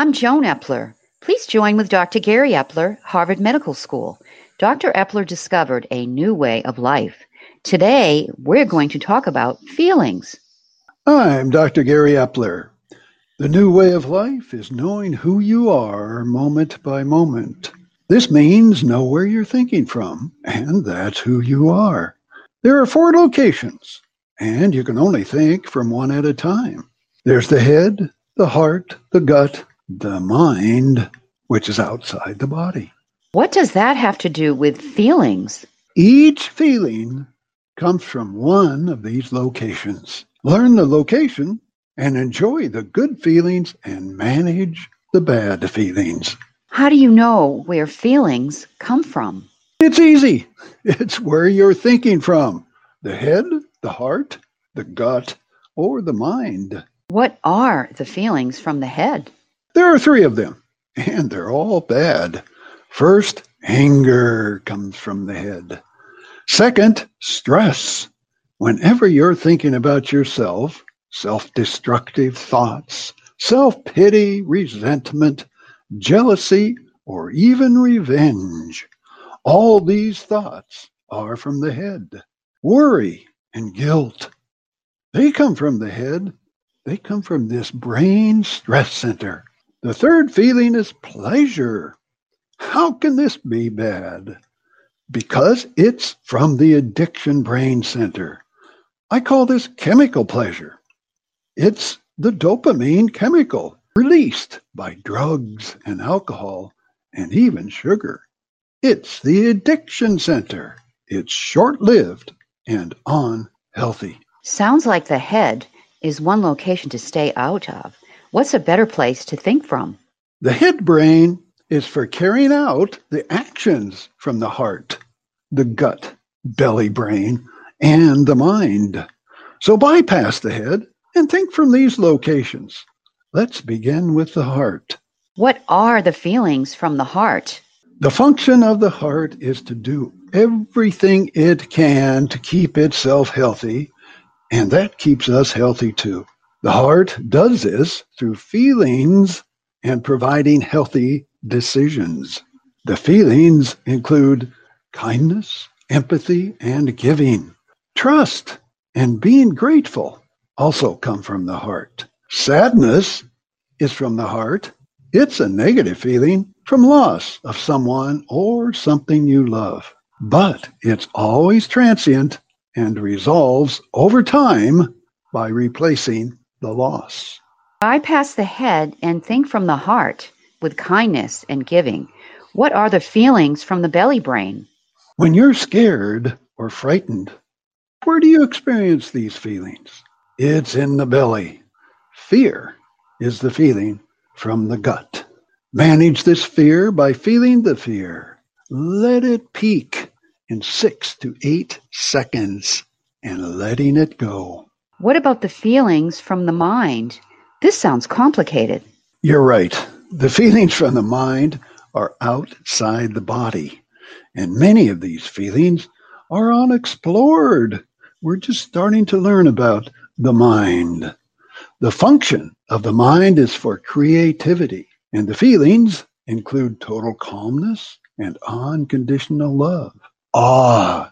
I'm Joan Epler. Please join with Dr. Gary Epler, Harvard Medical School. Dr. Epler discovered a new way of life. Today, we're going to talk about feelings. I'm Dr. Gary Epler. The new way of life is knowing who you are moment by moment. This means know where you're thinking from, and that's who you are. There are four locations, and you can only think from one at a time. There's the head, the heart, the gut, the mind, which is outside the body. What does that have to do with feelings? Each feeling comes from one of these locations. Learn the location and enjoy the good feelings and manage the bad feelings. How do you know where feelings come from? It's easy. It's where you're thinking from the head, the heart, the gut, or the mind. What are the feelings from the head? There are three of them, and they're all bad. First, anger comes from the head. Second, stress. Whenever you're thinking about yourself, self destructive thoughts, self pity, resentment, jealousy, or even revenge, all these thoughts are from the head. Worry and guilt, they come from the head they come from this brain stress center. The third feeling is pleasure. How can this be bad? Because it's from the addiction brain center. I call this chemical pleasure. It's the dopamine chemical released by drugs and alcohol and even sugar. It's the addiction center. It's short lived and unhealthy. Sounds like the head is one location to stay out of. What's a better place to think from? The head brain is for carrying out the actions from the heart, the gut, belly brain, and the mind. So bypass the head and think from these locations. Let's begin with the heart. What are the feelings from the heart? The function of the heart is to do everything it can to keep itself healthy and that keeps us healthy too. The heart does this through feelings and providing healthy decisions. The feelings include kindness, empathy, and giving. Trust and being grateful also come from the heart. Sadness is from the heart. It's a negative feeling from loss of someone or something you love. But it's always transient and resolves over time by replacing the loss. Bypass the head and think from the heart with kindness and giving. What are the feelings from the belly brain? When you're scared or frightened, where do you experience these feelings? It's in the belly. Fear is the feeling from the gut. Manage this fear by feeling the fear. Let it peak in six to eight seconds and letting it go. What about the feelings from the mind? This sounds complicated. You're right. The feelings from the mind are outside the body, and many of these feelings are unexplored. We're just starting to learn about the mind. The function of the mind is for creativity, and the feelings include total calmness and unconditional love awe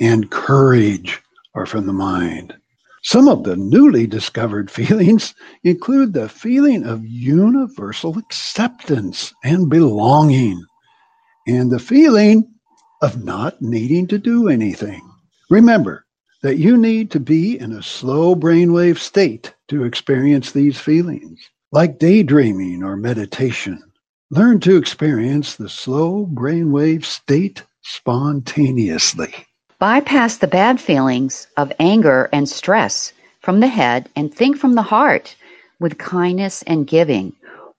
and courage are from the mind. Some of the newly discovered feelings include the feeling of universal acceptance and belonging, and the feeling of not needing to do anything. Remember that you need to be in a slow brainwave state to experience these feelings, like daydreaming or meditation. Learn to experience the slow brainwave state spontaneously. Bypass the bad feelings of anger and stress from the head and think from the heart with kindness and giving,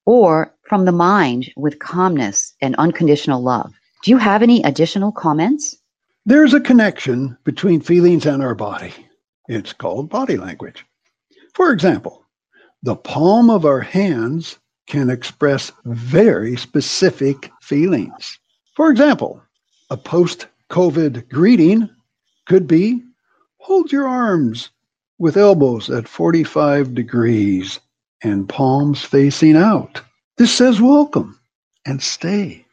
or from the mind with calmness and unconditional love. Do you have any additional comments? There's a connection between feelings and our body. It's called body language. For example, the palm of our hands can express very specific feelings. For example, a post COVID greeting could be hold your arms with elbows at 45 degrees and palms facing out. This says welcome and stay.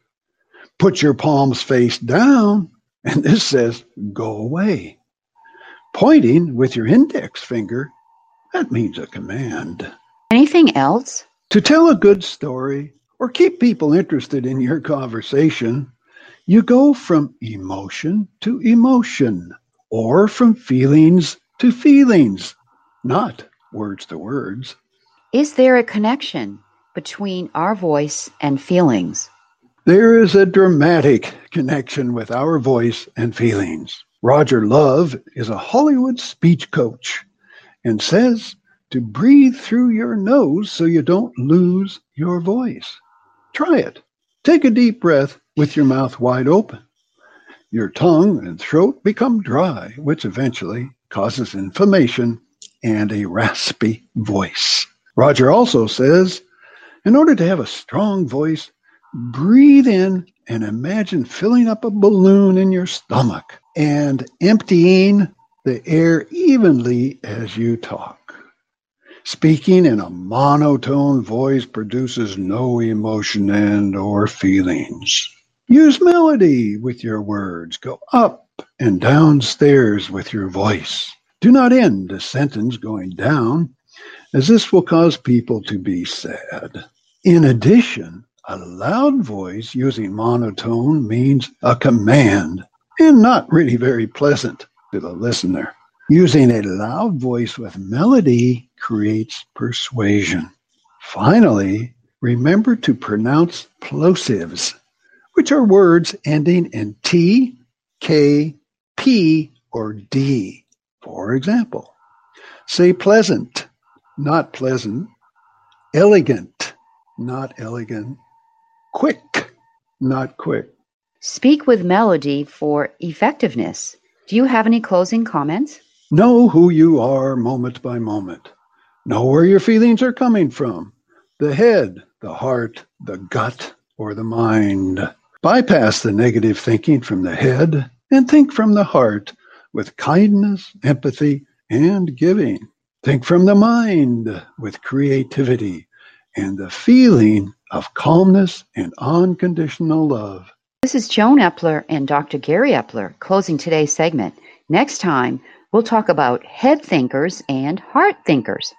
Put your palms face down, and this says go away. Pointing with your index finger, that means a command. Anything else? To tell a good story or keep people interested in your conversation, you go from emotion to emotion or from feelings to feelings, not words to words. Is there a connection between our voice and feelings? There is a dramatic connection with our voice and feelings. Roger Love is a Hollywood speech coach and says to breathe through your nose so you don't lose your voice. Try it. Take a deep breath with your mouth wide open. Your tongue and throat become dry, which eventually causes inflammation and a raspy voice. Roger also says in order to have a strong voice, breathe in and imagine filling up a balloon in your stomach and emptying the air evenly as you talk. Speaking in a monotone voice produces no emotion and or feelings. Use melody with your words. Go up and downstairs with your voice. Do not end a sentence going down, as this will cause people to be sad. In addition, a loud voice using monotone means a command and not really very pleasant to the listener. Using a loud voice with melody creates persuasion. Finally, remember to pronounce plosives, which are words ending in T, K, P, or D. For example, say pleasant, not pleasant, elegant, not elegant, quick, not quick. Speak with melody for effectiveness. Do you have any closing comments? Know who you are moment by moment. Know where your feelings are coming from the head, the heart, the gut, or the mind. Bypass the negative thinking from the head and think from the heart with kindness, empathy, and giving. Think from the mind with creativity and the feeling of calmness and unconditional love. This is Joan Epler and Dr. Gary Epler closing today's segment. Next time, we'll talk about head thinkers and heart thinkers.